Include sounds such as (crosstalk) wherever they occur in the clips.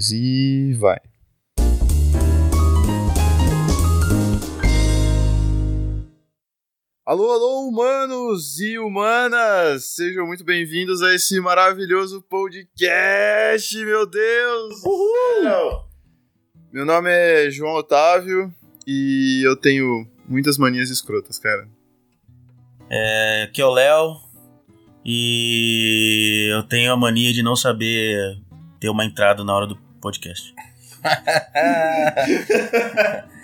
3 e vai. Alô, alô, humanos e humanas! Sejam muito bem-vindos a esse maravilhoso podcast, meu Deus! Uhul! Meu nome é João Otávio e eu tenho muitas manias escrotas, cara. É, aqui é o Léo e eu tenho a mania de não saber ter uma entrada na hora do podcast. (laughs)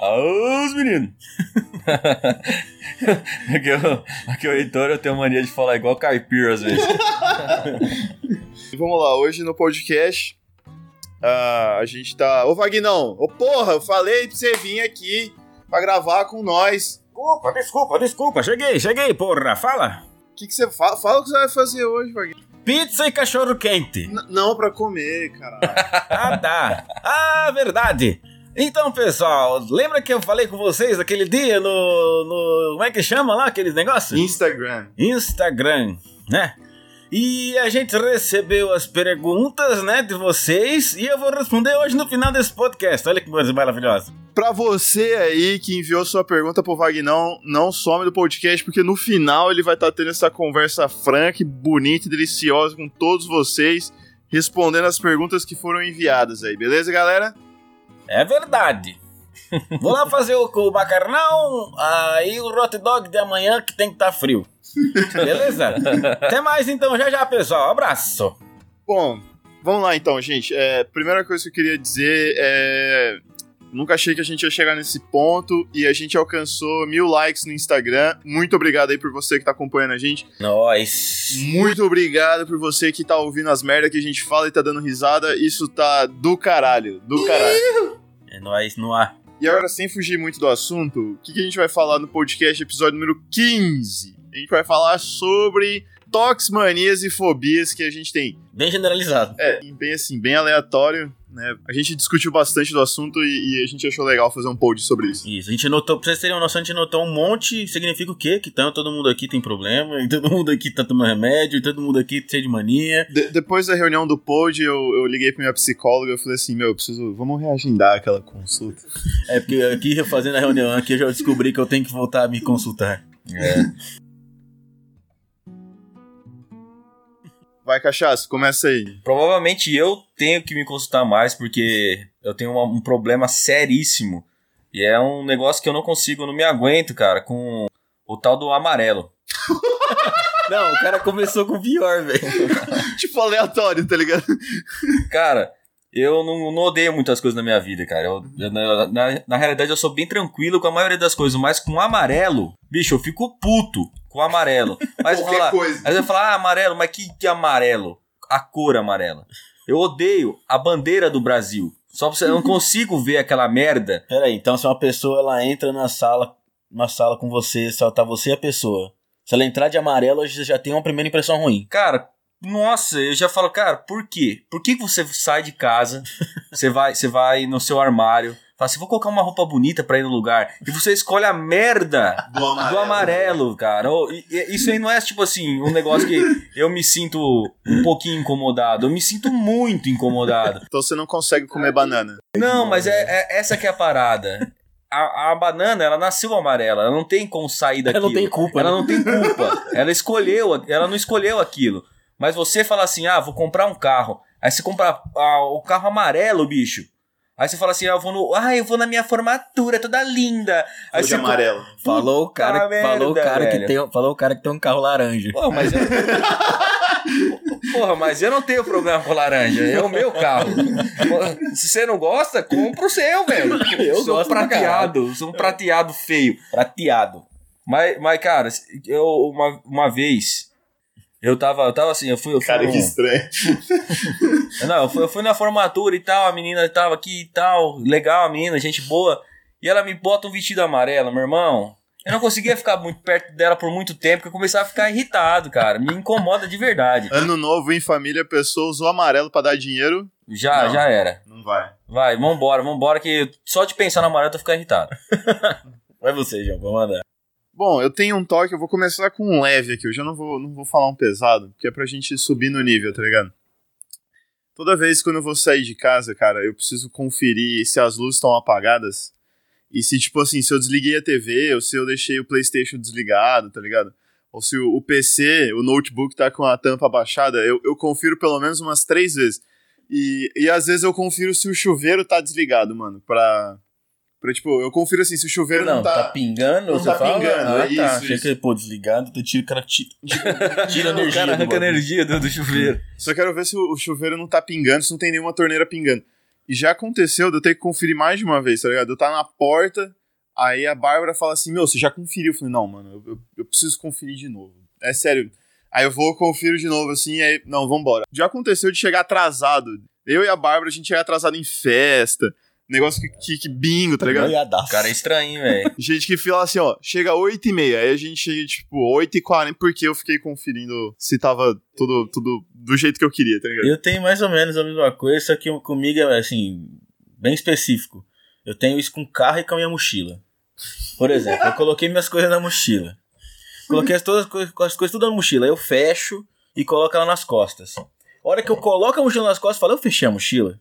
Aô, meninos! (laughs) aqui, eu, aqui é o Heitor, eu tenho mania de falar igual caipira às vezes. (laughs) Vamos lá, hoje no podcast uh, a gente tá. Ô Vagnão, ô porra, eu falei pra você vir aqui pra gravar com nós. Desculpa, desculpa, desculpa, cheguei, cheguei, porra, fala! O que, que você fala? Fala o que você vai fazer hoje, Vagnão. Pizza e cachorro quente. N não pra comer, caralho. (laughs) ah, tá. Ah, verdade. Então, pessoal, lembra que eu falei com vocês aquele dia no. no como é que chama lá aqueles negócios? Instagram. Instagram, né? E a gente recebeu as perguntas, né, de vocês e eu vou responder hoje no final desse podcast. Olha que coisa maravilhosa. Pra você aí que enviou sua pergunta pro Vagnão, não some do podcast, porque no final ele vai estar tá tendo essa conversa franca, bonita e deliciosa com todos vocês, respondendo as perguntas que foram enviadas aí, beleza, galera? É verdade. (laughs) Vou lá fazer o, o macarrão, aí o hot dog de amanhã que tem que estar tá frio. Beleza? Até mais então, já já, pessoal. Abraço. Bom, vamos lá então, gente. É, primeira coisa que eu queria dizer é. Nunca achei que a gente ia chegar nesse ponto e a gente alcançou mil likes no Instagram. Muito obrigado aí por você que tá acompanhando a gente. Nós. Muito obrigado por você que tá ouvindo as merdas que a gente fala e tá dando risada. Isso tá do caralho, do caralho. É nóis no ar. E agora, sem fugir muito do assunto, o que, que a gente vai falar no podcast episódio número 15? A gente vai falar sobre toques, manias e fobias que a gente tem. Bem generalizado. É, bem assim, bem aleatório. Né? A gente discutiu bastante do assunto e, e, a gente achou legal fazer um post sobre isso. Isso, a gente notou, pra vocês terem uma noção, a gente notou um monte, significa o quê? Que então, todo mundo aqui tem problema, (laughs) e todo mundo aqui tá tomando remédio, e todo mundo aqui cheio de mania. De, depois da reunião do pod, eu, eu liguei pra minha psicóloga e falei assim, meu, eu preciso, vamos reagendar aquela consulta. É, porque aqui, fazendo a reunião aqui, eu já descobri que eu tenho que voltar a me consultar. (laughs) É. Vai, cachaça, começa aí. Provavelmente eu tenho que me consultar mais, porque eu tenho uma, um problema seríssimo. E é um negócio que eu não consigo, eu não me aguento, cara, com o tal do amarelo. (laughs) não, o cara começou com o pior, velho. (laughs) tipo aleatório, tá ligado? Cara, eu não, não, odeio muitas coisas na minha vida, cara. Eu, eu, na, na, na, realidade, eu sou bem tranquilo com a maioria das coisas, mas com o amarelo, bicho, eu fico puto o amarelo. Mas eu falar, coisa. Aí eu falar, ah, amarelo, mas que, que amarelo? A cor amarela. Eu odeio a bandeira do Brasil. Só pra você, eu não (laughs) consigo ver aquela merda. Peraí, então se uma pessoa ela entra na sala, na sala com você, só tá você e a pessoa. Se ela entrar de amarelo, você já tem uma primeira impressão ruim. Cara, nossa, eu já falo, cara, por quê? Por que você sai de casa, você vai, você vai no seu armário, Fala assim, vou colocar uma roupa bonita pra ir no lugar. E você escolhe a merda do amarelo, do amarelo cara. Isso aí não é tipo assim, um negócio que eu me sinto um pouquinho incomodado. Eu me sinto muito incomodado. Então você não consegue comer banana. Não, mas é, é essa que é a parada. A, a, banana, ela nasceu amarela, ela não tem como sair daquilo. Ela não tem culpa. Ela né? não tem culpa. ela escolheu, ela não escolheu aquilo. Mas você fala assim, ah, vou comprar um carro. Aí você compra ah, o carro amarelo, bicho. Aí você fala assim, ah, eu vou no. Ah, eu vou na minha formatura, toda linda. Aí você amarelo. Falou o cara, merda, falou o cara que tem, falou o cara que tem um carro laranja. Pô, mas eu... (laughs) Porra, mas eu não tenho problema com laranja, é o meu carro. Se você não gosta, compra o seu, velho. Eu sou gosto prateado, sou um prateado feio. Prateado. Mas, mas cara, eu uma, uma vez eu tava, eu tava assim, eu fui. Eu fui Cara, um... que estranho. (laughs) Não, eu fui, eu fui na formatura e tal, a menina tava aqui e tal, legal a menina, gente boa. E ela me bota um vestido amarelo, meu irmão. Eu não conseguia ficar muito perto dela por muito tempo, porque eu começava a ficar irritado, cara. Me incomoda de verdade. Ano novo em família, a pessoa usou amarelo para dar dinheiro. Já, não, já era. Não vai. Vai, vambora, vambora, que só de pensar no amarelo eu tô ficando irritado. (laughs) vai você, João, vamos mandar. Bom, eu tenho um toque, eu vou começar com um leve aqui. Eu já não vou, não vou falar um pesado, porque é pra gente subir no nível, tá ligado? Toda vez quando eu vou sair de casa, cara, eu preciso conferir se as luzes estão apagadas. E se, tipo assim, se eu desliguei a TV, ou se eu deixei o PlayStation desligado, tá ligado? Ou se o, PC, o notebook tá com a tampa baixada, eu, eu confiro pelo menos umas três vezes. E, e às vezes eu confiro se o chuveiro tá desligado, mano, pra. Pra tipo, eu confiro assim, se o chuveiro não, Não, tá. tá, pingando, não você tá fala? pingando, ah, é tá. isso, Achei isso. que, pô, desligado, tu tira, o cara (laughs) tira, tira O energia. cara do arranca bagulho. energia do, do chuveiro. Só quero ver se o, o chuveiro não tá pingando, se não tem nenhuma torneira pingando. E já aconteceu de eu ter que conferir mais de uma vez, tá ligado? Eu tá na porta, aí a Bárbara fala assim: Meu, você já conferiu? Eu falei: Não, mano, eu, eu, eu preciso conferir de novo. É sério. Aí eu vou, confiro de novo assim, aí, não, vambora. Já aconteceu de chegar atrasado. Eu e a Bárbara, a gente chega atrasado em festa, negócio que, que, que bingo, tá ligado? Noiadaço. O cara é estranho, velho. (laughs) Gente que fala assim, ó, chega 8 e meia, aí a gente chega, tipo, 8 e 40 porque eu fiquei conferindo se tava tudo, tudo do jeito que eu queria, tá ligado? Eu tenho mais ou menos a mesma coisa, só que comigo é assim, bem específico. Eu tenho isso com o carro e com a minha mochila. Por exemplo, eu coloquei minhas coisas na mochila. Coloquei as, todas as coisas, as coisas tudo na mochila. Eu fecho e coloco ela nas costas. A hora que eu coloco a mochila nas costas, eu falo, eu fechei a mochila.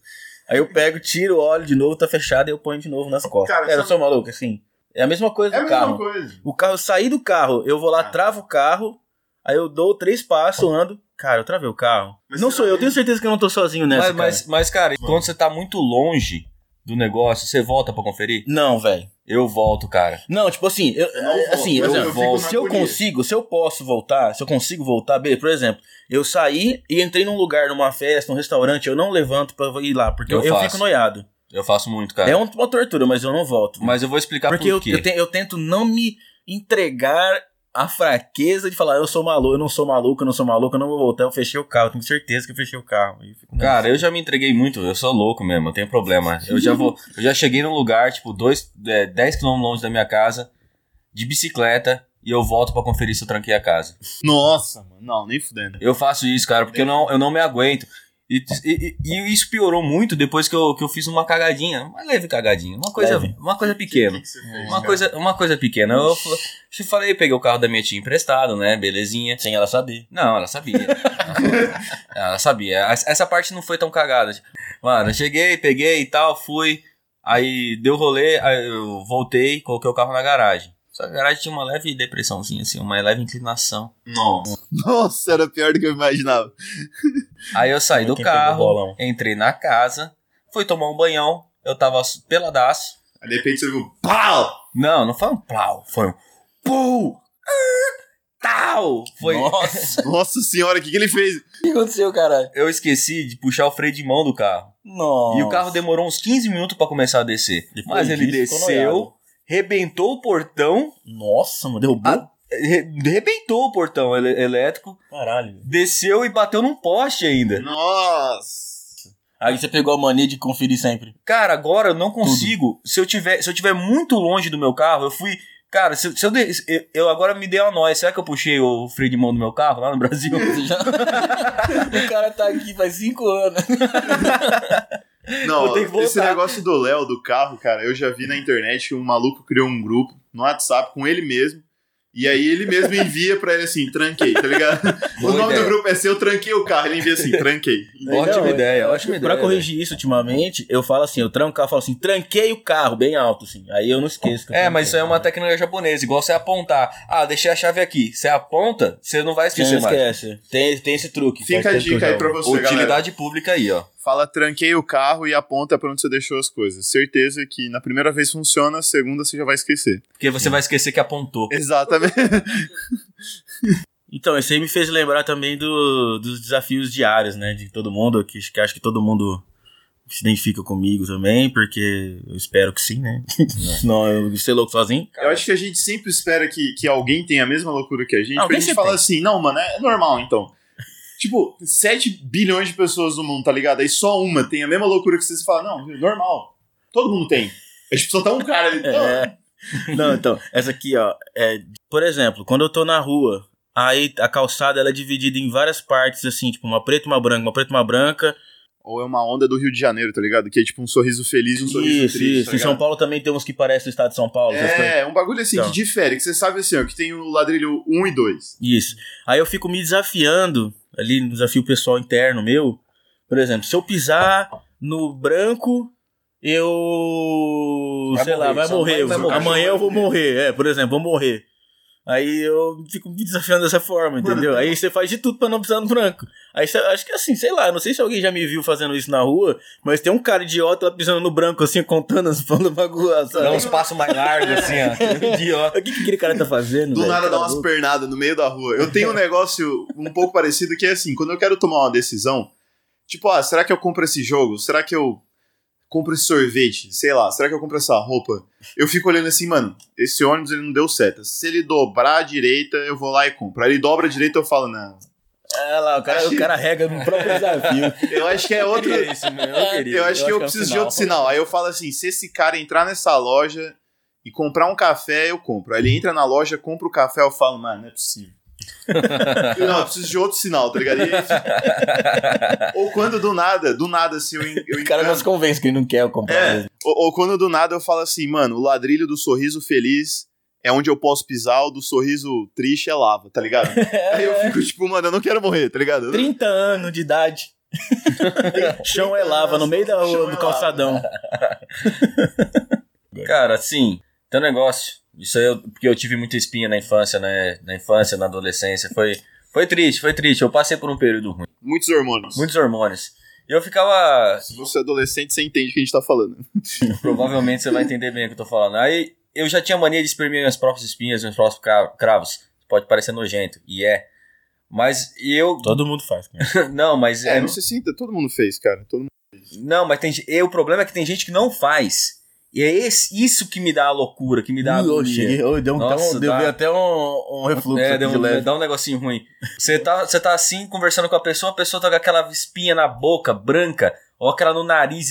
Aí eu pego, tiro, olho de novo, tá fechado e eu ponho de novo nas costas. Cara, é, eu sou maluco, assim. É a mesma coisa É a do mesma carro. coisa. O carro, eu saí do carro, eu vou lá, Ah. travo o carro, aí eu dou três passos, ando. Cara, eu travei o carro. Mas não sou não eu, tem- tenho certeza que eu não tô sozinho nessa. Mas, mas, mas, cara, quando você tá muito longe do negócio, você volta pra conferir? Não, velho. Eu volto, cara. Não, tipo assim, eu, Eu não volto, assim, eu- eu na se eu agonia. consigo, se eu posso voltar, se eu consigo voltar, beleza, por exemplo, eu saí e entrei num lugar, numa festa, num restaurante, eu não levanto pra ir lá, porque eu, Eu fico noiado. Eu faço muito, cara. É um- uma tortura, mas eu não volto. Mas eu vou explicar porque por quê. eu, te- eu tento não me entregar a fraqueza de falar, eu sou maluco, eu não sou maluco, eu não sou maluco, eu não vou voltar, eu fechei o carro, eu tenho certeza que eu fechei o carro. E. Cara, eu já me entreguei muito, eu sou louco mesmo, eu tenho problema. Eu já vou. Eu já cheguei num lugar, tipo, dois, é, 10 km longe da minha casa, de bicicleta, e eu volto pra conferir se eu tranquei a casa. Nossa, mano. Não, nem fudendo. Eu faço isso, cara, porque eu não, eu não me aguento. E, e- e isso piorou muito depois que eu, que eu fiz uma cagadinha. Uma leve cagadinha. Uma coisa, Leve. uma coisa pequena. O que você fez, Uma cara? coisa, uma coisa pequena. Eu te falei, peguei o carro da minha tia emprestado, né? Belezinha. Sem ela saber. Não, ela sabia. (laughs) ela sabia. Essa essa parte não foi tão cagada. Mano, eu cheguei, peguei e tal, fui. Aí deu rolê, aí eu voltei, coloquei o carro na garagem. Só que a garagem tinha uma leve depressãozinha, assim, uma leve inclinação. Nossa. Nossa, era pior do que eu imaginava. Aí eu saí do carro, entrei na casa, fui tomar um banhão, eu tava peladaço. Aí de repente você viu. Pau! Não, não foi um plau, foi um pum, ah, tal. Foi, Nossa, (laughs) Nossa senhora, o que, que ele fez? o que aconteceu, caralho? eu esqueci de puxar o freio de mão do carro. Nossa. E o carro demorou uns 15 minutos pra começar a descer. Depois Mas ele desceu, noiado. Rebentou o portão, Nossa, mano, derrubou? Re- rebentou o portão ele- elétrico, Caralho. desceu e bateu num poste ainda. Nossa. Aí você pegou a mania de conferir sempre. Cara, agora eu não consigo. Se eu tiver, se eu tiver muito longe do meu carro, eu fui. Cara, se, se eu, de- eu, eu agora me dei uma nóia. Será que eu puxei o freio de mão do meu carro lá no Brasil? (laughs) O cara tá aqui faz cinco anos. (laughs) Não, esse negócio do Léo, do carro, cara, eu já vi na internet que um maluco criou um grupo no WhatsApp com ele mesmo. E aí ele mesmo (laughs) envia pra ele assim, tranquei, tá ligado? (laughs) o Boa nome ideia. do grupo é seu, tranquei o carro. Ele envia assim, tranquei. (laughs) Ótima ideia, ótima que pra ideia, corrigir isso ultimamente, eu falo assim, eu tranco o carro, eu falo assim, tranquei o carro, bem alto, assim. Aí eu não esqueço. que eu É, mas isso aí é uma tecnologia japonesa, igual você apontar. Ah, deixei a chave aqui. Você aponta, você não vai Você esquecer não mais. esquece. Tem, tem esse truque. Fica a dica aí pra você, galera. Utilidade pública aí, ó. Fala, tranquei o carro e aponta pra onde você deixou as coisas. Certeza que na primeira vez funciona, a segunda você já vai esquecer. Porque você vai esquecer que apontou. Exatamente. (laughs) Então, esse aí me fez lembrar também do, dos desafios diários, né? De todo mundo, que, que acho que todo mundo se identifica comigo também, porque eu espero que sim, né? (laughs) Senão eu vou ser louco sozinho. Eu acho que a gente sempre espera que, que alguém tenha a mesma loucura que a gente, Alguém pra gente sempre falar tem. assim, não, mano, é normal então. Tipo, 7 bilhões de pessoas no mundo, tá ligado? Aí só uma tem a mesma loucura que você, você fala, não, normal. Todo mundo tem. É tipo, só tá um cara ali. (laughs) É. Não, então, essa aqui, ó. É, por exemplo, quando eu tô na rua, aí a calçada ela é dividida em várias partes, assim, tipo, uma preta uma branca, uma preta uma branca. Ou é uma onda do Rio de Janeiro, tá ligado? Que é tipo um sorriso feliz e um sorriso Isso, triste. isso. tá em São? Paulo também tem uns que parecem o estado de São Paulo. coisas. É, um bagulho assim Então. que difere, que você sabe assim, ó, que tem o ladrilho 1 e 2. Isso. Aí eu fico me desafiando, ali no desafio pessoal interno meu, Por exemplo, se eu pisar no branco, eu. Vai sei lá, morrer, vai só morrer. vai morrer. Amanhã eu vou morrer. É, por exemplo, vou morrer. Aí eu fico me desafiando dessa forma, entendeu? Aí você faz de tudo pra não pisar no branco. Aí você, acho que assim, sei lá, não sei se alguém já me viu fazendo isso na rua, mas tem um cara idiota lá pisando no branco, assim, contando as falando bagulho, Dá sabe? uns passos mais largos, assim, ó. Idiota. (laughs) O que, que aquele cara tá fazendo? Do velho? nada dá umas pernadas no meio da rua. Eu tenho um (laughs) negócio um pouco parecido que é assim, quando eu quero tomar uma decisão, tipo, ah, será que eu compro esse jogo? Será que eu compro esse sorvete? Sei lá, será que eu compro essa roupa? Eu fico olhando assim, mano, esse ônibus ele não deu seta. Se ele dobrar à direita, eu vou lá e compro. Aí ele dobra à direita, eu falo, não. É lá, o cara, o cara rega no próprio desafio. (laughs) Eu acho que é outro. queria isso, eu queria. Eu acho que eu é um preciso de outro sinal. Aí eu falo assim: se esse cara entrar nessa loja e comprar um café, eu compro. Aí ele entra na loja, compra o café, eu falo, mano, não é possível. (laughs) não, eu preciso de outro sinal, tá ligado? Aí- ou quando do nada, do nada, assim, eu, en- eu O cara não engano- se convence que ele não quer comprar. É. ou, ou quando do nada eu falo assim, mano, o ladrilho do sorriso feliz é onde eu posso pisar, o do sorriso triste é lava, tá ligado? (laughs) Aí eu fico tipo, mano, eu não quero morrer, tá ligado? 30 anos de idade. (laughs) Chão é lava no meio da, é do lava. calçadão. Cara, assim, tem um negócio. Isso aí, eu, porque eu tive muita espinha na infância, né? Na infância, na adolescência. Foi, foi triste, foi triste. Eu passei por um período ruim. Muitos hormônios. Muitos hormônios. E eu ficava. Se você é adolescente, você entende o que a gente tá falando. (laughs) Provavelmente você vai entender bem o que eu tô falando. Aí eu já tinha mania de espremer minhas próprias espinhas, meus próprios cra- cravos. Pode parecer nojento, e é. Mas eu. Todo mundo faz. cara. (laughs) Não, mas. É, é- não se sinta, todo mundo fez, cara. Todo mundo... Não, mas tem, e o problema é que tem gente que não faz. E é esse, isso que me dá a loucura, que me dá a Ih, eu cheguei, eu deu, até Nossa, um, deu dá. até um, um refluxo É, deu de um, leve. dá um negocinho ruim. Você tá, você tá assim, conversando com a pessoa, a pessoa tá com aquela espinha na boca, branca, ou aquela no nariz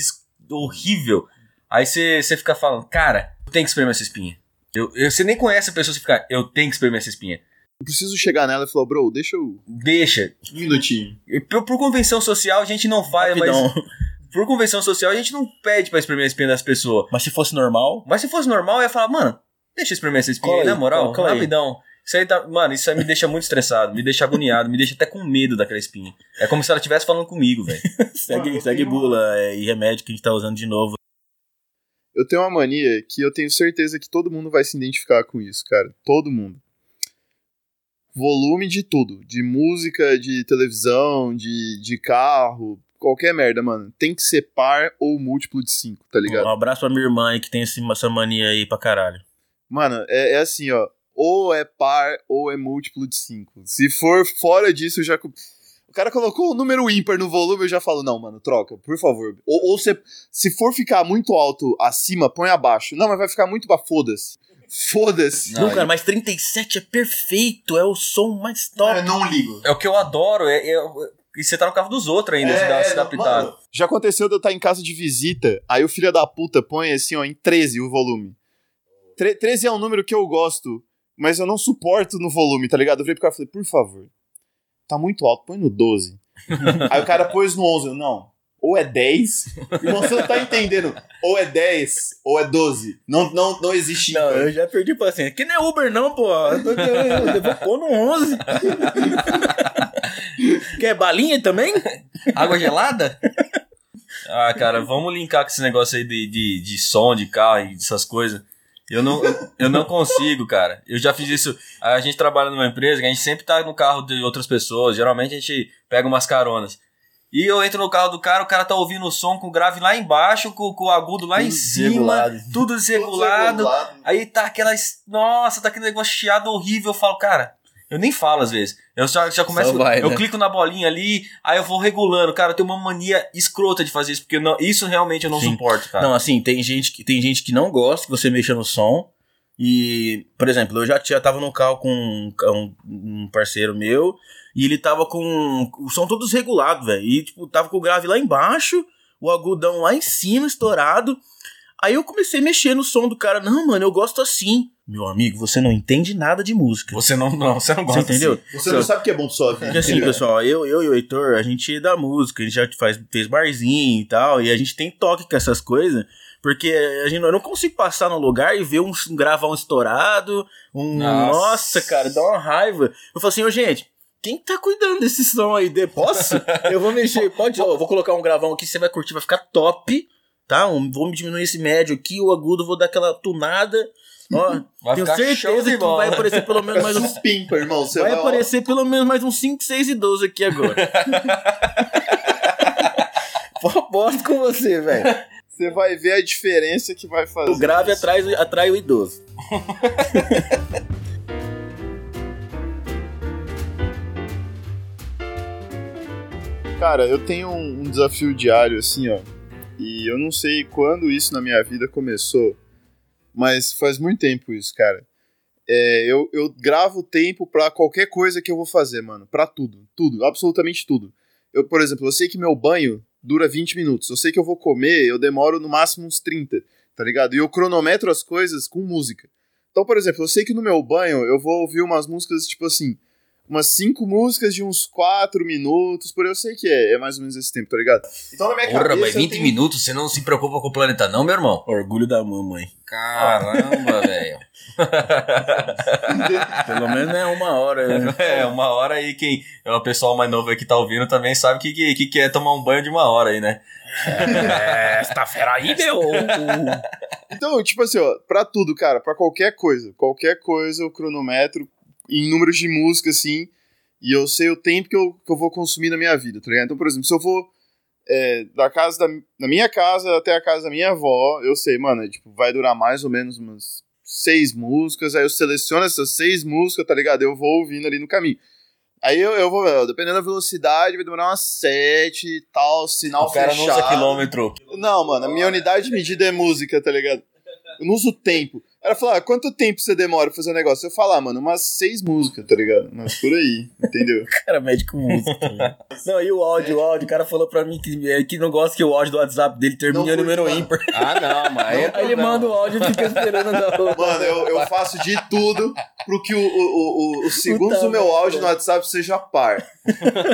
horrível. Aí você, fica falando, cara, eu tenho que espremer essa espinha. Eu, eu- você nem conhece a pessoa, você fica, eu tenho que espremer essa espinha. Eu preciso chegar nela e falar, bro, deixa eu. Deixa. Um minutinho. Por, por convenção social a gente não faz, mas. Por convenção social a gente não pede pra espremer a espinha das pessoas. Mas se fosse normal, Mas se fosse normal, eu ia falar, mano, deixa eu espremer essa espinha aí, aí, na moral, cola rapidão. Isso aí tá, mano, isso aí me deixa muito estressado, me deixa agoniado, me deixa até com medo daquela espinha. É como se ela estivesse falando comigo, velho. (laughs) segue, segue bula é, e remédio que a gente tá usando de novo. Eu tenho uma mania que eu tenho certeza que todo mundo vai se identificar com isso, cara. Todo mundo. Volume de tudo. De música, de televisão, de, de carro, qualquer merda, mano. Tem que ser par ou múltiplo de 5, tá ligado? Um abraço pra minha irmã aí que tem essa mania aí pra caralho. Mano, é, é assim, ó. Ou é par ou é múltiplo de 5. Se for fora disso, eu já. O cara colocou o número ímpar no volume, eu já falo, não, mano, troca, por favor. Ou, ou se, se for ficar muito alto acima, põe abaixo. Não, mas vai ficar muito pra foda-se. Foda-se. Não, cara, mas 37 é perfeito, é o som mais top. não ligo. É o que eu adoro, é, é- e você tá no carro dos outros ainda, se dá, se dá pitado. Já aconteceu de eu estar em casa de visita, aí o filho da puta põe assim, ó, em 13 o volume. Tre 13 é um número que eu gosto, mas eu não suporto no volume, tá ligado? Eu virei pro cara e falei, por favor, tá muito alto, põe no 12. (laughs) aí o cara pôs no 11, eu, não. Ou é 10, irmão, você não tá entendendo. Ou é 10, ou é 12. Não, não, não existe Não, eu já perdi pra assim. Aqui não é Uber, não, pô. Eu, tô- eu, eu vou pôr no 11. (laughs) Quer balinha também? Água gelada? ah, cara, vamos linkar com esse negócio aí de, de, de som de carro e dessas coisas. Eu não, eu não consigo, cara. Eu já fiz isso. A gente trabalha numa empresa que a gente sempre tá no carro de outras pessoas. Geralmente a gente pega umas caronas. E eu entro no carro do cara, o cara tá ouvindo o som com o grave lá embaixo, com, com o agudo lá em Tudo cima, desregulado. tudo desregulado. Aí tá aquela. Nossa, tá aquele negócio chiado horrível. Eu falo, cara, eu nem falo às vezes. Eu já, já começo. Vai, eu né? clico na bolinha ali, aí eu vou regulando. Cara, eu tenho uma mania escrota de fazer isso, porque não, isso realmente eu não Sim. suporto, cara. Não, assim, tem gente, que, tem gente que não gosta que você mexa no som. E, por exemplo, eu já, tava no carro com um- um parceiro meu e ele tava com o som todo desregulado, velho. E, tipo, tava com o grave lá embaixo, o agudão lá em cima, estourado. Aí eu comecei a mexer no som do cara. Não, mano, eu gosto assim. Meu amigo, você não entende nada de música. Você não, não, você não Você gosta. entendeu? assim. Você não sabe o que é bom pra sua vida. Porque assim, pessoal, eu, eu e o Heitor, a gente é da música, a gente já faz, fez barzinho e tal, e a gente tem toque com essas coisas, porque a gente, eu não consigo passar no lugar e ver um, um gravão estourado, um... Nossa. Nossa. cara, dá uma raiva. Eu falo assim, ô gente, quem tá cuidando desse som aí? De- Posso? Eu vou mexer, (laughs) pode, ó, eu vou colocar um gravão aqui, você vai curtir, vai ficar top, tá? Um- vou diminuir esse médio aqui, o agudo, vou dar aquela tunada, ó. Vai tenho certeza que vai (laughs) aparecer pelo menos mais uns... Supimpa, irmão. Vai vai, aparecer pelo menos mais uns 5, 6 e 12 aqui agora. (laughs) Aposto com você, velho. Você vai ver a diferença que vai fazer. O grave atrai, atrai o idoso. Cara, eu tenho um, um desafio diário, assim, ó. E eu não sei quando isso na minha vida começou, mas faz muito tempo isso, cara. É, eu, eu gravo tempo pra qualquer coisa que eu vou fazer, mano. Pra tudo. Tudo. Absolutamente tudo. Eu, por exemplo, eu sei que meu banho dura 20 minutos. Eu sei que eu vou comer, eu demoro no máximo uns 30, tá ligado? E eu cronometro as coisas com música. Então, por exemplo, eu sei que no meu banho eu vou ouvir umas músicas, tipo assim, umas cinco músicas de uns quatro minutos, por eu sei que é, é mais ou menos esse tempo, tá ligado? Então na minha Porra, cabeça mas eu 20 tenho- minutos você não se preocupa com o planeta, não, meu irmão? Orgulho da mamãe. Caramba, (laughs) velho. Pelo menos é uma hora, né? (laughs) É, uma hora aí, quem é o pessoal mais novo aí que tá ouvindo também sabe que, que, que quer tomar um banho de uma hora aí, né? É, esta fera aí, meu. Então, tipo assim, ó, pra tudo, cara, pra qualquer coisa, qualquer coisa eu cronometro em números de música, assim, e eu sei o tempo que eu, que eu vou consumir na minha vida, tá ligado? Então, por exemplo, se eu vou é, da casa da, da minha casa até a casa da minha avó, eu sei, mano, é, tipo, vai durar mais ou menos umas seis músicas, aí eu seleciono essas seis músicas, tá ligado? Eu vou ouvindo ali no caminho. Aí eu, eu vou, dependendo da velocidade, vai demorar umas sete e tal, sinal o cara fechado. não usa quilômetro. Não, mano, a minha unidade de medida é música, tá ligado? Eu não uso tempo. Ela fala, ah, quanto tempo você demora pra fazer um negócio? Eu falo, ah, mano, umas seis músicas, tá ligado? Mas por aí, entendeu? (laughs) cara mede com música. né? Não, e o áudio, o áudio, o cara falou pra mim que, é, que não gosta que o áudio do WhatsApp dele termine Não em número ímpar. (laughs) Ah, não, mas aí, Aí ele manda o áudio e fica esperando dar (laughs) o... Mano, eu, eu faço de tudo pro que o, o, o, o- os segundos do meu áudio no WhatsApp seja par.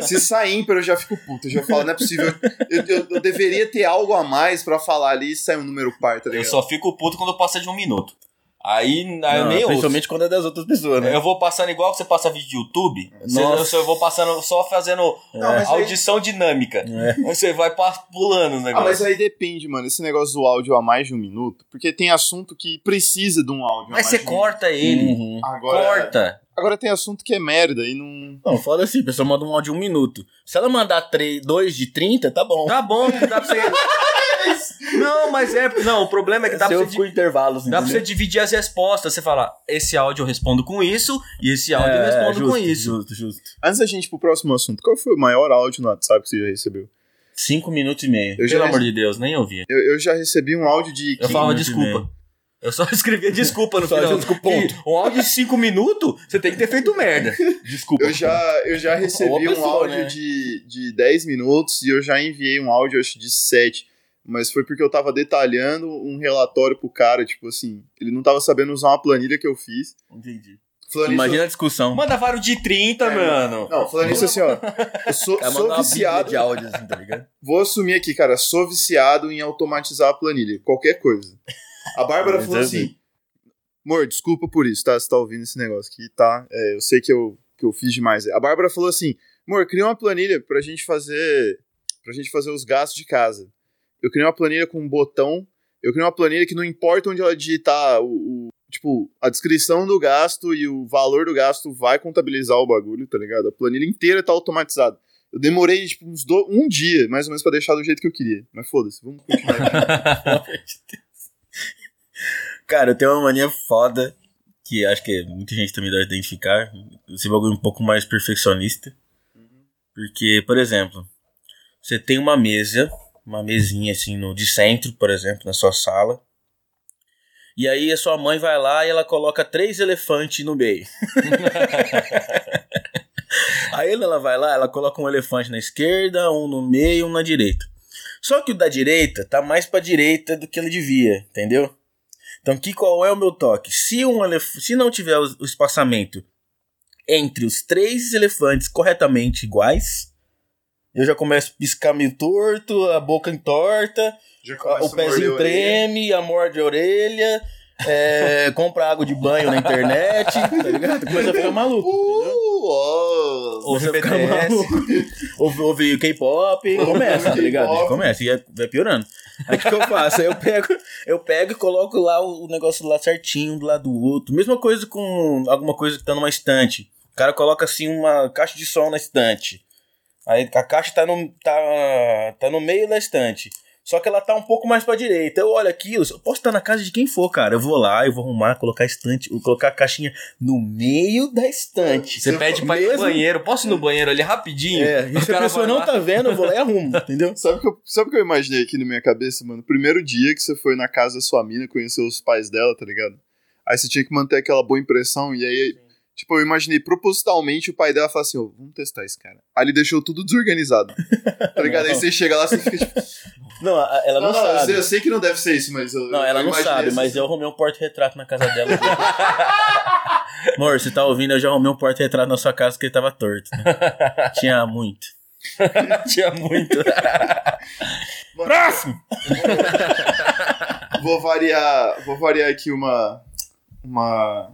Se sair ímpar, eu já fico puto. Eu já falo, não é possível. Eu, eu, eu deveria ter algo a mais pra falar ali e sair um número par, tá Eu ligado? só fico puto quando passa de um minuto. Aí, aí eu nem ouço. principalmente quando é das outras pessoas, né? Eu vou passando igual que você passa vídeo de YouTube. Você- Nossa. eu, vou passando só fazendo Não, mas aí- audição dinâmica. É. Você vai pulando os Ah, negócios. mas aí depende, mano. Esse negócio do áudio a mais de um minuto. Porque tem assunto que precisa de um áudio. a Mas mais você de um minuto. corta ele. Uhum. Agora, Corta. agora tem assunto que é merda e não. Não, fala assim, a pessoa manda um áudio de um minuto. Se ela mandar três, dois de 30, tá bom. Tá bom, que dá pra você. (laughs) não, mas é. Não, o problema é que dá pra Seu você. intervalos, Dá pra você dividir as respostas. Você fala, esse áudio eu respondo com isso, e esse áudio eu respondo É, justo, com isso. Justo, justo. Antes da gente ir pro próximo assunto, qual foi o maior áudio no WhatsApp que você já recebeu? Cinco minutos e meio. Eu já, Pelo amor de Deus, nem ouvi. eu, eu já recebi um áudio de. Eu 15 falava e desculpa. meio. Eu só (laughs) escrevia desculpa no Só final. o ponto. Um áudio de 5 minutos, você tem que ter feito merda. (laughs) Desculpa. Eu já, eu já recebi Ou a um pessoa, áudio né? de, de 10 minutos e eu já enviei um áudio, acho, de 7. Mas foi porque eu tava detalhando um relatório pro cara, tipo assim, ele não tava sabendo usar uma planilha que eu fiz. Entendi. Imagina a discussão. Manda vários de 30, É, mano. Não, falando isso assim, ó. Eu sou, Cara, sou viciado. de áudio, assim, tá ligado? Vou assumir aqui, cara. Sou viciado em automatizar a planilha. Qualquer coisa. A Bárbara falou é assim: Amor, desculpa por isso, tá? Você tá ouvindo esse negócio aqui, tá? É, eu sei que eu, que eu fiz demais. A Bárbara falou assim: Amor, cria uma planilha pra gente fazer. Pra gente fazer os gastos de casa. Eu criei uma planilha com um botão. Eu criei uma planilha que não importa onde ela digitar o, o- Tipo, a descrição do gasto e o valor do gasto vai contabilizar o bagulho, tá ligado? A planilha inteira tá automatizada. Eu demorei, tipo, uns do... um dia, mais ou menos, pra deixar do jeito que eu queria. Mas foda-se, vamos continuar. (laughs) Cara, eu tenho uma mania foda que acho que muita gente também deve identificar. Esse bagulho um pouco mais perfeccionista. Porque, por exemplo, você tem uma mesa, uma mesinha assim no de centro, por exemplo, na sua sala. E aí a sua mãe vai lá e ela coloca três elefantes no meio. (laughs) aí ela vai lá, ela coloca um elefante na esquerda, um no meio, um na direita. Só que o da direita tá mais pra direita do que ele devia, entendeu? Então, que qual é o meu toque? Se, um elef... Se não tiver o espaçamento entre os três elefantes corretamente iguais, eu já começo a piscar meio torto, a boca entorta, Já o pezinho treme, a morde a orelha, é, (laughs) compra água de banho na internet, tá ligado? Começa a ficar maluco, entendeu? ó. Ouve Você fica BTS. maluco. ouve, ouve K-pop, começa, tá ligado? Começa, e vai- vai piorando. Aí o que, que eu faço? Aí eu pego, eu pego e coloco lá o, negócio lá certinho, do lado do outro. Mesma coisa com alguma coisa que tá numa estante. O cara coloca assim uma caixa de som na estante. Aí a caixa tá no, tá, tá no meio da estante. Só que ela tá um pouco mais pra direita. Eu olho aquilo, eu posso estar na casa de quem for, cara. Eu vou lá, eu vou arrumar, colocar a estante, colocar a caixinha no meio da estante. Você pede pra ir no Mesmo- banheiro. Posso ir no banheiro ali rapidinho? É, e O se a cara pessoa não lá. tá vendo, eu vou lá e arrumo, (laughs) entendeu? Sabe o que, eu, sabe o que eu imaginei aqui na minha cabeça, mano? Primeiro dia que você foi na casa da sua mina, conheceu os pais dela, tá ligado? Aí você tinha que manter aquela boa impressão, e aí, tipo, eu imaginei propositalmente o pai dela falar assim: ô, vamos testar esse cara. Aí ele deixou tudo desorganizado. (laughs) Tá ligado? Aí você chega lá, você fica tipo. Não, ela não, Não, não, eu sabe. sei, eu sei que não deve ser isso, mas eu. Não, ela eu não sabe, assim. mas eu arrumei um porta-retrato na casa dela. (laughs) Amor, você tá ouvindo? Eu já arrumei um porta-retrato na sua casa que ele tava torto. né? (laughs) Tinha muito. Tinha muito. Próximo! Vou variar. Vou variar aqui uma. Uma.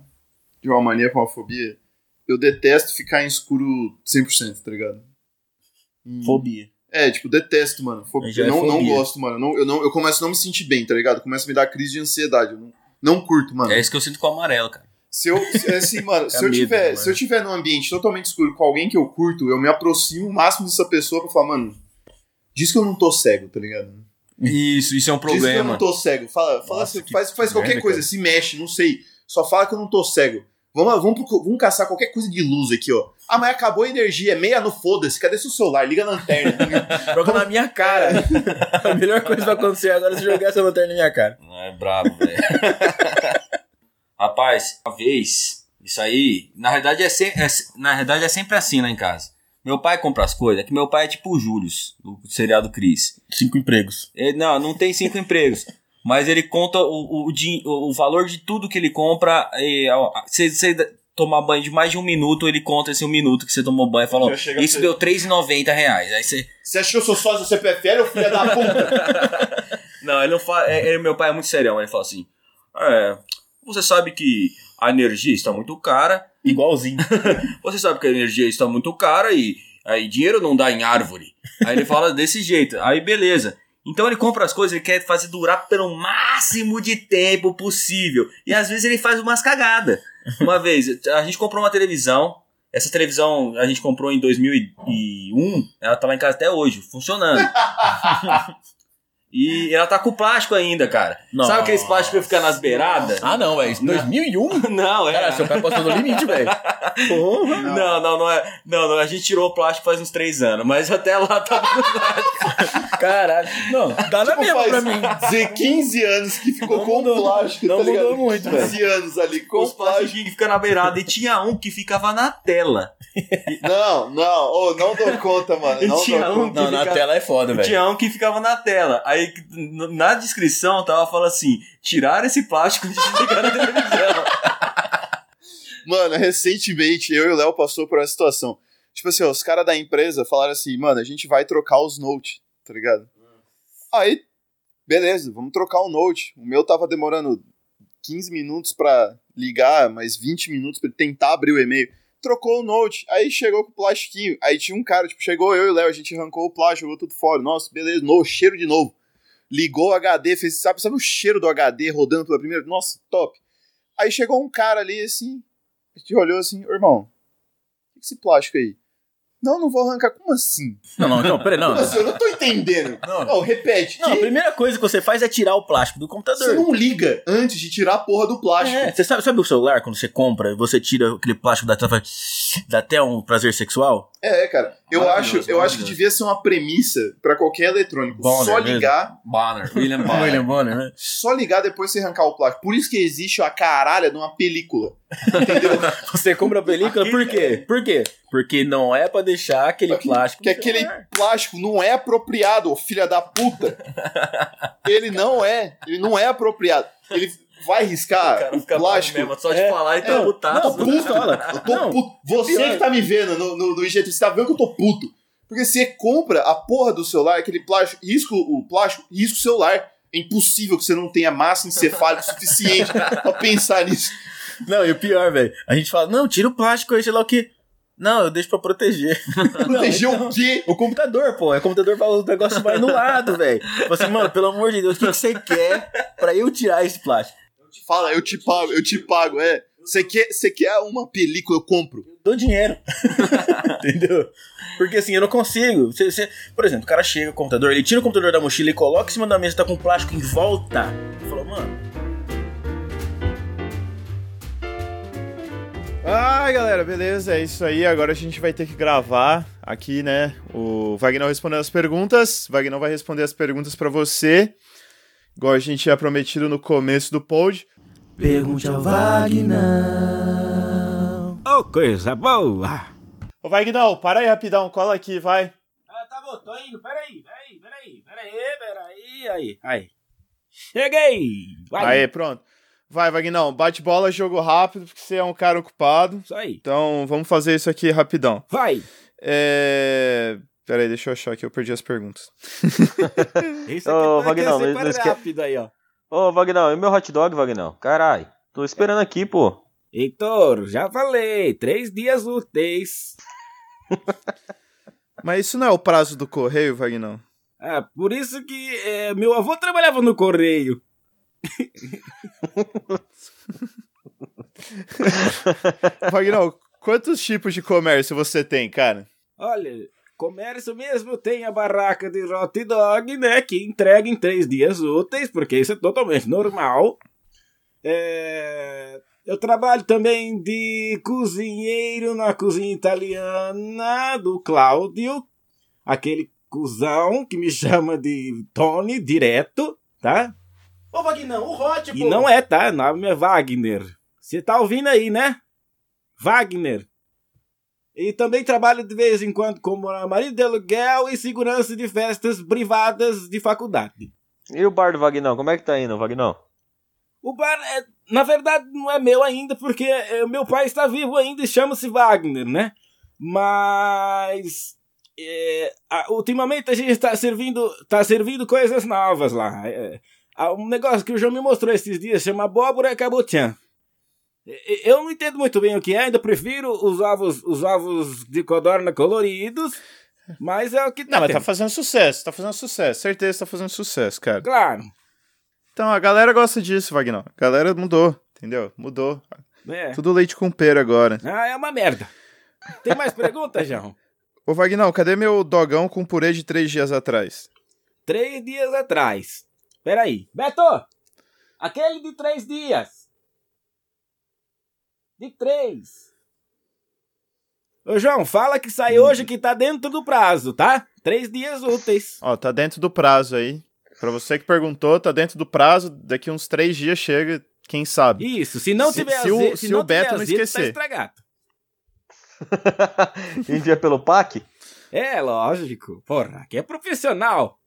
De uma mania pra uma fobia. Eu detesto ficar em escuro 100%, tá ligado? Hum. Fobia. É, tipo, detesto, mano. Fobia. É Eu não, não fobia. gosto, mano. Eu, não, eu, não, eu começo a não me sentir bem, tá ligado? Começa a me dar crise de ansiedade. Eu não, não curto, mano. É isso que eu sinto com o amarelo, cara. Se eu, se- assim, mano, (laughs) se, eu medo, tiver, mano. se eu tiver num ambiente totalmente escuro com alguém que eu curto, eu me aproximo o máximo dessa pessoa pra falar, mano, diz que eu não tô cego, tá ligado? Isso, isso é um Diz que eu problema. não tô cego. Fala, fala Nossa, assim, que faz, faz qualquer merda, coisa, cara. se mexe, não sei. Só fala que eu não tô cego. Vamos, vamos, procu- vamos caçar qualquer coisa de luz aqui, ó. Ah, mas acabou a energia, é meia no foda-se. Cadê seu celular? Liga a lanterna. (laughs) Joga na minha cara. (laughs) A melhor coisa que vai acontecer agora é você jogar essa lanterna na minha cara. Não é brabo, velho. (laughs) Rapaz, uma vez, isso aí, na realidade é, se- é se- na realidade é sempre assim lá em casa. Meu pai compra as coisas, é que meu pai é tipo o Július, do seriado Cris. Cinco empregos. Ele, não, não tem cinco empregos. Mas ele conta o, o, o, o- valor de tudo que ele compra. E, ó, se você tomar banho de mais de um minuto, ele conta esse um minuto que você tomou banho e falou: Isso ser- deu 3,90 reais. Aí você. Você acha que eu sou sócio do CPFL, ô filha da puta? (laughs) Não, ele não fala. é- é- meu pai é muito serião. Ele fala assim: É. Você sabe que a energia está muito cara. Igualzinho. (laughs) Você sabe que a energia está muito cara e aí dinheiro não dá em árvore. Aí ele fala desse jeito. Aí beleza. Então ele compra as coisas, ele quer fazer durar pelo máximo de tempo possível. E às vezes ele faz umas cagadas. (laughs) Uma vez, a gente comprou uma televisão. Essa televisão a gente comprou em 2001. Ela tá lá em casa até hoje, funcionando. (laughs) E ela tá com plástico ainda, cara. Nossa. Sabe aqueles plásticos que fica nas beiradas? Ah, não, velho. 2001? (laughs) Não, é. Cara, seu pai passou do limite, velho. Porra. Não, não, não é. Não, não, a gente tirou o plástico faz uns três anos, mas até lá tá. (laughs) Caralho. Não, dá na Tipo, mesma faz pra mim. dizer 15 anos que ficou Não com mudou. plástico, Não tá ligado? mudou muito, velho. 15 anos ali com os plástico. plásticos que fica na beirada. E tinha um que ficava na tela. Não, não, ô, não dou conta, mano. (laughs) Não tinha dou um conta. Não, na fica- tela é foda, velho. Tinha um que ficava na tela. Aí n- na descrição tava falando assim: tirar esse plástico de ligar na televisão. (laughs) Mano, recentemente eu e o Léo passou por essa situação. Tipo assim, ó, os caras da empresa falaram assim, mano, a gente vai trocar os notes, tá ligado? Aí, beleza, vamos trocar o note. O meu tava demorando 15 minutos pra ligar, mais 20 minutos ele tentar abrir o e-mail. Trocou o note, aí chegou com o plastiquinho. Aí tinha um cara, tipo, chegou eu e o Léo, a gente arrancou o plástico, jogou tudo fora. Nossa, beleza, novo, cheiro de novo. Ligou o HD, fez, sabe, sabe o cheiro do HD rodando pela primeira? Nossa, top. Aí chegou um cara ali assim, a gente olhou assim, "Ô, irmão, o que é esse plástico aí? Não, não vou arrancar. Como assim? Não, não, não, peraí, não. Como assim? Eu não tô entendendo. Não, Não, repete. Não, a que primeira coisa que você faz é tirar o plástico do Você computador. não liga antes de tirar a porra do plástico. É, você sabe, sabe o celular, quando você compra você tira aquele plástico da tela, dá até um prazer sexual? É, cara. Eu acho, eu acho que devia ser uma premissa pra qualquer eletrônico. Bonner só ligar, Bonner, William (laughs) Bonner. William Bonner, né? (laughs) só ligar depois você arrancar o plástico. Por isso que existe a caralha de uma película. Entendeu? (laughs) Você compra a película, por quê? Por quê? Porque não é pra deixar aquele Porque- plástico. que no aquele celular. plástico não é apropriado, filha da puta. Ele não é. Ele não é apropriado. Ele vai riscar o plástico. mesmo, só de É, falar e tá é, putado. não, puto, fala. Eu tô Não, puto. Você pior. que tá me vendo no, no, no IGT, você tá vendo que eu tô puto. Porque você compra a porra do celular, aquele plástico, risca o plástico, risca o celular. É impossível que você não tenha massa encefálica (laughs) suficiente pra pensar nisso. Não, e o pior, velho. A gente fala, não, tira o plástico aí, sei lá o quê. Não, eu deixo pra proteger. (laughs) Proteger então- o quê? O computador, pô. É computador vai, o negócio vai no lado, velho. Tipo assim, mano, pelo amor de Deus, o que, que você quer pra eu tirar esse plástico? Fala, eu te pago, eu te pago, é. Você quer, você quer uma película, eu compro. Dou dinheiro. (laughs) Entendeu? Porque assim, eu não consigo. Você- você- por exemplo, o cara chega com o computador, ele tira o computador da mochila e coloca em cima da mesa, tá com plástico em volta. Falou, mano, Ai, galera, beleza, é isso aí. Agora a gente vai ter que gravar aqui, né? O Wagner respondendo as perguntas. O Wagner vai responder as perguntas pra você, igual a gente tinha prometido no começo do pod. pergunte ao Wagner. Ô, coisa boa! Ô, Wagner, para aí rapidão, cola aqui, vai. Ah, tá bom, tô indo, peraí, peraí, peraí, peraí, peraí, aí, aí. Cheguei! Vai! Aê, pronto. Vai, Wagner, bate bola, jogo rápido, porque você é um cara ocupado. Isso aí. Então, vamos fazer isso aqui rapidão. Vai! É... Pera aí, deixa eu achar que eu perdi as perguntas. (laughs) Ô, aqui Wagner, vai não ser para esque- rápido aí, ó. Ô, Vagnão, e meu hot dog, Vagnão? Carai, tô esperando aqui, pô. Heitor, já falei, três dias úteis. (laughs) Mas isso não é o prazo do correio, Wagner? Ah, por isso que é, meu avô trabalhava no correio. (laughs) Wagner, quantos tipos de comércio você tem, cara? Olha, comércio mesmo tem a barraca de hot dog, né? Que entrega em três dias úteis, porque isso é totalmente normal. É, eu trabalho também de cozinheiro na cozinha italiana do Cláudio, aquele cuzão que me chama de Tony direto, tá? Ô, Wagner, o Hot, E não é, tá? O nome é Wagner. Você tá ouvindo aí, né? Wagner. E também trabalho de vez em quando como marido de aluguel e segurança de festas privadas de faculdade. E o bar do Vagnão, como é que tá indo, Vagnão? O bar, é, na verdade, não é meu ainda, porque é, meu pai está vivo ainda e chama-se Wagner, né? Mas. é, a- ultimamente a gente está servindo, tá servindo coisas novas lá. É, há um negócio que o João me mostrou esses dias chama abóbora cabotiã. Eu não entendo muito bem o que é, ainda prefiro os ovos, os ovos de codorna coloridos, mas é o que Não, mas tá fazendo sucesso, tá fazendo sucesso. Certeza que tá fazendo sucesso, cara. Claro. Então, a galera gosta disso, Wagner. A galera mudou, entendeu? Mudou. É. Tudo leite com pera agora. Ah, é uma merda. Tem mais perguntas, João? (laughs) Ô, Wagner, cadê meu dogão com purê de três dias atrás? Três dias atrás. Peraí. Beto! Aquele de três dias. De três. Ô, João, fala que sai hoje que tá dentro do prazo, tá? Três dias úteis. Ó, tá dentro do prazo aí. Pra você que perguntou, tá dentro do prazo. Daqui uns três dias chega, quem sabe. Isso, se não Se- tiver se o- azeite, se não o Beto tiver não azeite, esquecer. Tá estragado. (laughs) Envia pelo PAC? É, lógico. Porra, aqui é profissional.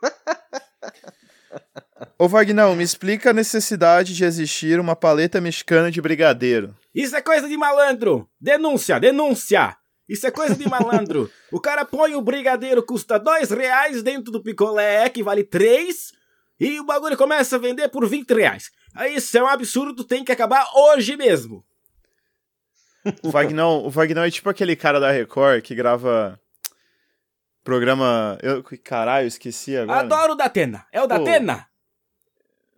(laughs) Ô, Wagner, me explica a necessidade de existir uma paleta mexicana de brigadeiro. Isso é coisa de malandro. Denúncia, denúncia. Isso é coisa de malandro. o cara põe o brigadeiro, custa dois reais dentro do picolé, que vale três, e o bagulho começa a vender por 20 reais. Isso é um absurdo, tem que acabar hoje mesmo. O Wagner, o Wagner é tipo aquele cara da Record que grava programa. Eu, caralho, esqueci agora. Adoro o Datena. É o Datena?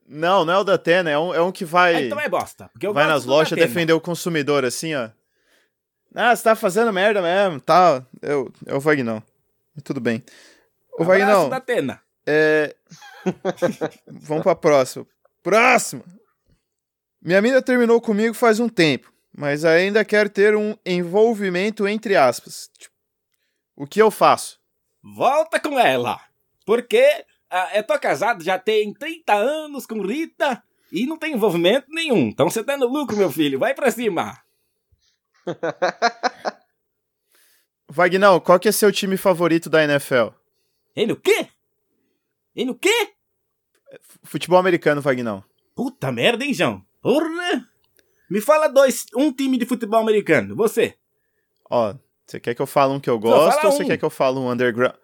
Não, não é o da Atena, é um, é um que vai. Ah, então é bosta. Porque eu vai gosto nas lojas defender o consumidor, assim, ó. Ah, você tá fazendo merda mesmo, tá? Eu, é o Vagnão. Tudo bem. Ô, Abraço, Vagnão, Datena. é... (laughs) Vamos pra próxima. Próxima! Minha mina terminou comigo faz um tempo, mas ainda quer ter um envolvimento entre aspas. Tipo, o que eu faço? Volta com ela. Porque eu tô casado já tem 30 anos com Rita e não tem envolvimento nenhum. Então você tá no lucro, meu filho. Vai pra cima. (laughs) Vagnão, qual que é seu time favorito da NFL? E no quê? E no quê? Futebol americano, Vagnão. Puta merda, hein, João? Porra! Me fala dois, um time de futebol americano. Você. Ó, você quer que eu fale um que eu gosto ou você um. quer que eu fale um underground?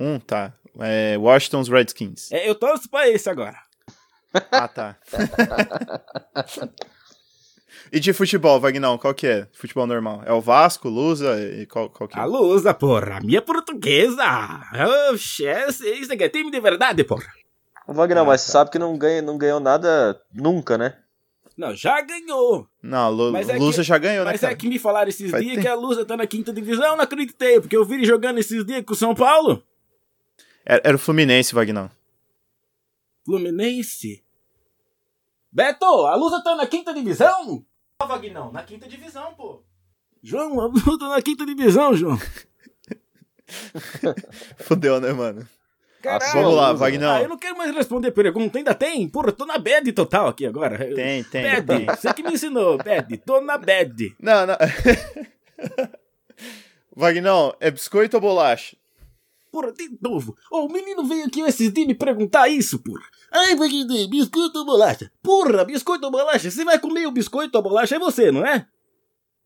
Um, tá. É Washington's Redskins. É, eu torço pra esse agora. (laughs) Ah, tá. E de futebol, Vagnão, qual que é? Futebol normal. É o Vasco, Lusa e qual, qual que é? A Lusa, porra. A minha é portuguesa. Oxe, esse, esse aqui é time de verdade, porra. Ô, Vagnão, mas você sabe que não, ganha, não ganhou nada nunca, né? Não, já ganhou. Não, Lu, Mas é Lusa que- já ganhou, né, Mas cara? é que me falaram esses Faz dias tempo. que a Lusa tá na quinta divisão. Eu não acreditei, porque eu vi ele jogando esses dias com o São Paulo. Era, era o Fluminense, Vagnão. Fluminense. Beto, a Lusa tá na quinta divisão? Ó, Vagnão, na quinta divisão, pô. João, a Lusa tá na quinta divisão, João. (laughs) Fudeu, né, mano? Caralho. Vamos lá. Vagnão. Ah, eu não quero mais responder pergunta. Ainda tem? Porra, tô na bad total aqui agora. Tem, tem, Bad, tem. você que me ensinou, bad. Tô na bad. Não, não. (laughs) Vagnão, é biscoito ou bolacha? Porra, de novo. Ô, o menino veio aqui esses dias me perguntar isso, porra. Ai, Wagner, biscoito ou bolacha? Porra, biscoito ou bolacha? Você vai comer o biscoito ou bolacha é você, não é?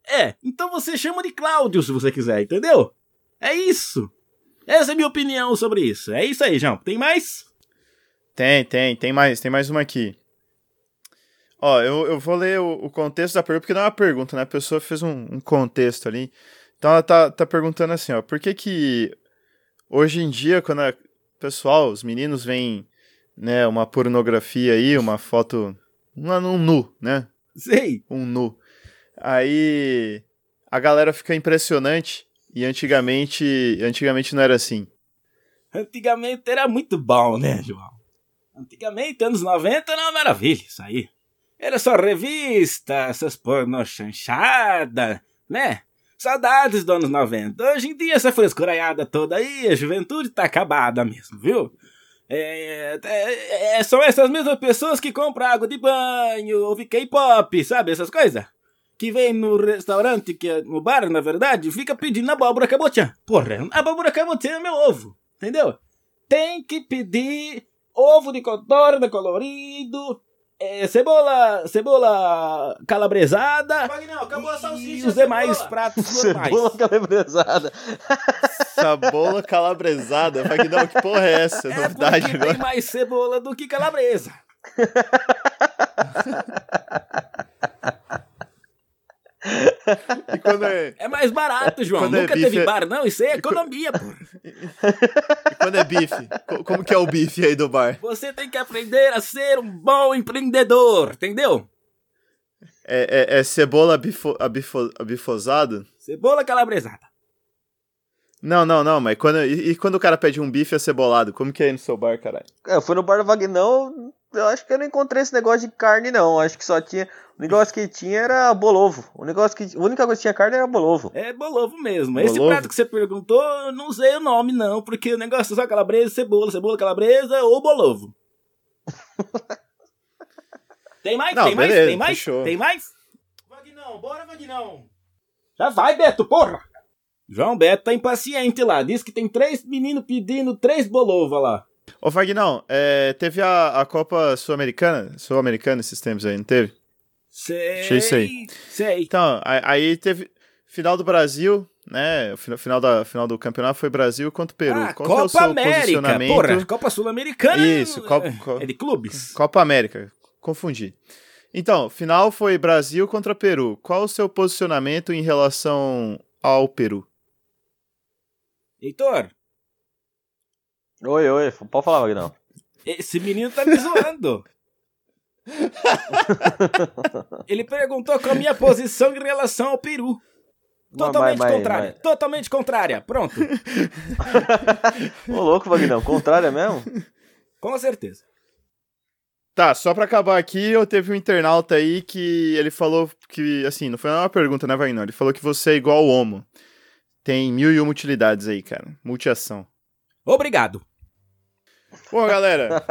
É, então você chama de Cláudio se você quiser, entendeu? É isso. Essa é minha opinião sobre isso. É isso aí, João. Tem mais? Tem, tem, tem mais, tem mais uma aqui. Ó, eu, eu vou ler o, o contexto da pergunta, porque não é uma pergunta, né? A pessoa fez um, um contexto ali. Então ela tá, tá perguntando assim, ó, por que que hoje em dia, quando o pessoal, os meninos veem, né, uma pornografia aí, uma foto, um, um nu, né? Sei. Um nu. Aí a galera fica impressionante e antigamente, antigamente não era assim. Antigamente era muito bom, né, João? Antigamente, anos 90, era uma maravilha isso aí. Era só revista, essas pornô chanchada, né? Saudades dos anos 90. Hoje em dia, essa frescuraiada toda aí, a juventude tá acabada mesmo, viu? É, é- é- são essas mesmas pessoas que compram água de banho, ouvem K-pop, sabe? Essas coisas. Que vem no restaurante, que é no bar, na verdade, fica pedindo abóbora cabotiã. Porra, abóbora cabotiã é meu ovo, entendeu? Tem que pedir ovo de codorna colorido, é, cebola, cebola calabresada acabou a e os demais pratos normais. (laughs) Cebola calabrezada. Cebola calabresada. Vagnão, que porra é essa? É Novidade agora. tem mais cebola do que calabresa. (laughs) (laughs) E quando é, É mais barato, João. Quando é Nunca bife, teve é- bar, não. Isso aí é economia, pô. e quando é bife? Co- Como que é o bife aí do bar? Você tem que aprender a ser um bom empreendedor, entendeu? É, é- é cebola bifo, abifo, abifosado? Cebola calabresada. Não, não, não, mas quando, e, e quando o cara pede um bife acebolado? Como que é aí no seu bar, caralho? É, Eu fui no bar do Vagnão, eu acho que eu não encontrei esse negócio de carne, não. Acho que só tinha. O negócio que tinha era bolovo. O negócio que. A única coisa que tinha carne era bolovo. É bolovo mesmo. Esse Bolovo? prato que você perguntou, eu não sei o nome, não, porque o negócio é só calabresa, cebola, cebola, calabresa ou bolovo. (laughs) tem mais? Não, tem mais? beleza, Tem mais? fechou. Tem mais? Vagnão, bora, Vagnão. Já vai, Beto, porra! João Beto tá impaciente lá. Diz que tem três meninos pedindo três bolovas lá. Ô, Vagnão, é, teve a, a Copa Sul-Americana? Sul-Americana esses tempos aí, não teve? Sei. Achei isso aí. Sei. Então, aí teve final do Brasil, né? O final, da, final do campeonato foi Brasil contra o Peru. Ah, Qual que é o Copa seu América, posicionamento? porra. Copa Sul-Americana. Isso, Copa- É de clubes. Copa América, confundi. Então, final foi Brasil contra Peru. Qual o seu posicionamento em relação ao Peru? Heitor, Oi, oi, pode falar, Vagnão. esse menino tá me zoando. (laughs) Ele perguntou qual a minha posição em relação ao Peru. Mas- Totalmente mas- contrária. mas- Totalmente contrária. Pronto. (laughs) Ô, louco, Vagnão. Contrário é mesmo? Com certeza. Tá, só pra acabar aqui, eu teve um internauta aí que ele falou que, assim, não foi uma pergunta, né, Vagnão? Ele falou que você é igual ao Homo. Tem mil e uma utilidades aí, cara. Multiação. Obrigado. Bom, galera, (laughs)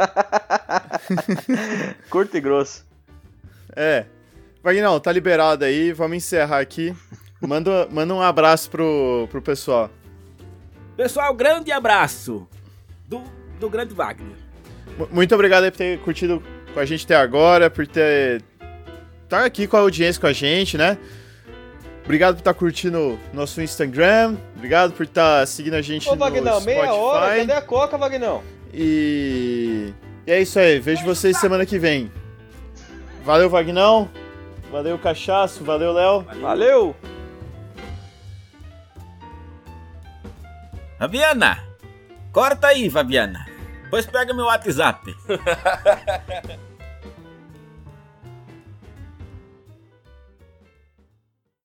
Curto e grosso. é. Vagnão, tá liberado aí, vamos encerrar aqui. Manda, manda um abraço pro, pro pessoal. Pessoal, grande abraço do, do grande Wagner. M- Muito obrigado aí por ter curtido com a gente até agora, por ter tá aqui com a audiência com a gente, né? Obrigado por estar curtindo nosso Instagram, obrigado por estar seguindo a gente Ô, no Vagnão, Spotify. meia hora. Cadê a coca, Vagnão? E... e é isso aí, vejo vocês semana que vem. Valeu, Vagnão. Valeu, Cachaço. Valeu, Léo. Valeu! Fabiana, corta aí, Fabiana. Depois pega meu WhatsApp. (laughs)